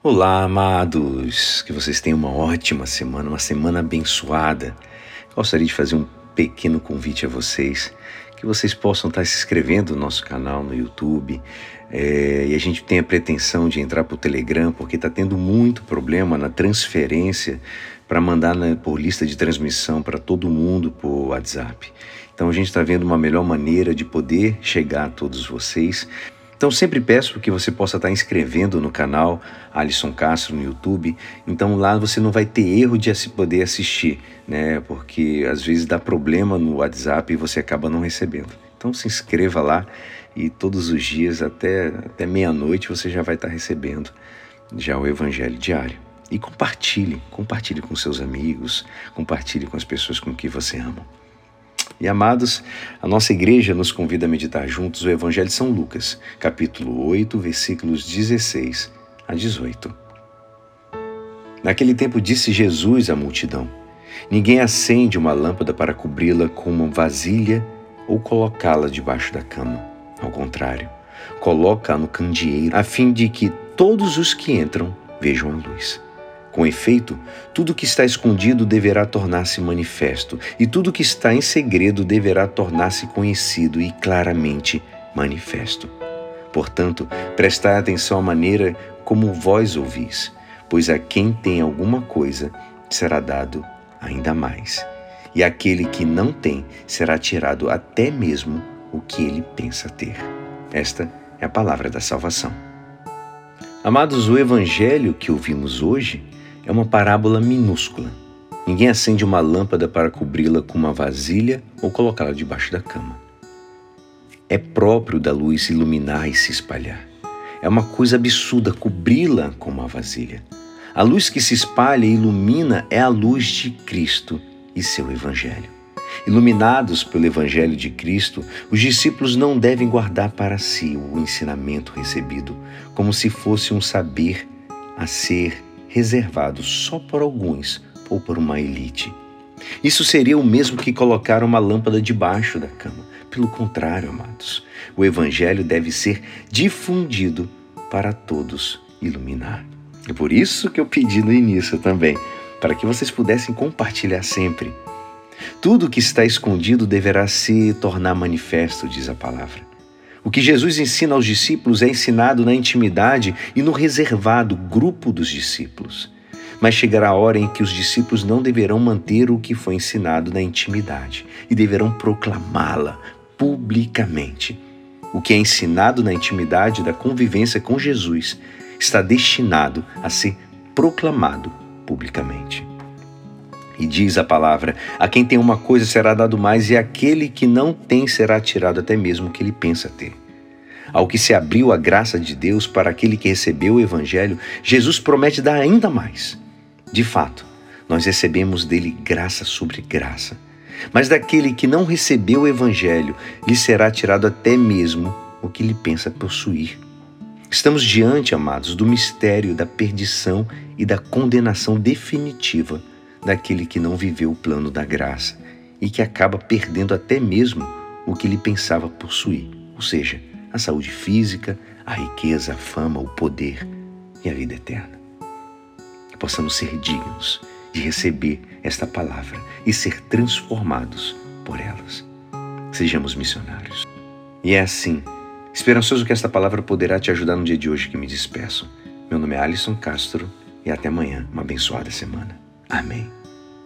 Olá, amados! Que vocês tenham uma ótima semana, uma semana abençoada. Gostaria de fazer um pequeno convite a vocês, que vocês possam estar se inscrevendo no nosso canal no YouTube. É, e a gente tem a pretensão de entrar para o Telegram, porque está tendo muito problema na transferência para mandar na, por lista de transmissão para todo mundo por WhatsApp. Então a gente está vendo uma melhor maneira de poder chegar a todos vocês. Então sempre peço que você possa estar inscrevendo no canal Alisson Castro no YouTube. Então lá você não vai ter erro de poder assistir, né? Porque às vezes dá problema no WhatsApp e você acaba não recebendo. Então se inscreva lá e todos os dias até, até meia-noite você já vai estar recebendo já o Evangelho diário. E compartilhe, compartilhe com seus amigos, compartilhe com as pessoas com que você ama. E amados, a nossa igreja nos convida a meditar juntos o Evangelho de São Lucas, capítulo 8, versículos 16 a 18. Naquele tempo disse Jesus à multidão: Ninguém acende uma lâmpada para cobri-la com uma vasilha ou colocá-la debaixo da cama. Ao contrário, coloca-a no candeeiro, a fim de que todos os que entram vejam a luz. Com efeito, tudo que está escondido deverá tornar-se manifesto, e tudo que está em segredo deverá tornar-se conhecido e claramente manifesto. Portanto, prestai atenção à maneira como vós ouvis, pois a quem tem alguma coisa será dado ainda mais, e aquele que não tem será tirado até mesmo o que ele pensa ter. Esta é a palavra da salvação. Amados, o evangelho que ouvimos hoje é uma parábola minúscula. Ninguém acende uma lâmpada para cobri-la com uma vasilha ou colocá-la debaixo da cama. É próprio da luz iluminar e se espalhar. É uma coisa absurda cobri-la com uma vasilha. A luz que se espalha e ilumina é a luz de Cristo e seu Evangelho. Iluminados pelo Evangelho de Cristo, os discípulos não devem guardar para si o ensinamento recebido, como se fosse um saber a ser reservado só por alguns ou por uma elite. Isso seria o mesmo que colocar uma lâmpada debaixo da cama. Pelo contrário, amados, o Evangelho deve ser difundido para todos iluminar. É por isso que eu pedi no início também, para que vocês pudessem compartilhar sempre. Tudo que está escondido deverá se tornar manifesto, diz a palavra. O que Jesus ensina aos discípulos é ensinado na intimidade e no reservado grupo dos discípulos. Mas chegará a hora em que os discípulos não deverão manter o que foi ensinado na intimidade e deverão proclamá-la publicamente. O que é ensinado na intimidade da convivência com Jesus está destinado a ser proclamado publicamente. E diz a palavra: A quem tem uma coisa será dado mais, e aquele que não tem será tirado até mesmo o que ele pensa ter. Ao que se abriu a graça de Deus para aquele que recebeu o Evangelho, Jesus promete dar ainda mais. De fato, nós recebemos dele graça sobre graça. Mas daquele que não recebeu o Evangelho, lhe será tirado até mesmo o que ele pensa possuir. Estamos diante, amados, do mistério da perdição e da condenação definitiva daquele que não viveu o plano da graça e que acaba perdendo até mesmo o que ele pensava possuir, ou seja, a saúde física, a riqueza, a fama, o poder e a vida eterna. Que possamos ser dignos de receber esta palavra e ser transformados por elas. Sejamos missionários. E é assim, esperançoso que esta palavra poderá te ajudar no dia de hoje que me despeço. Meu nome é Alisson Castro e até amanhã, uma abençoada semana. Amém.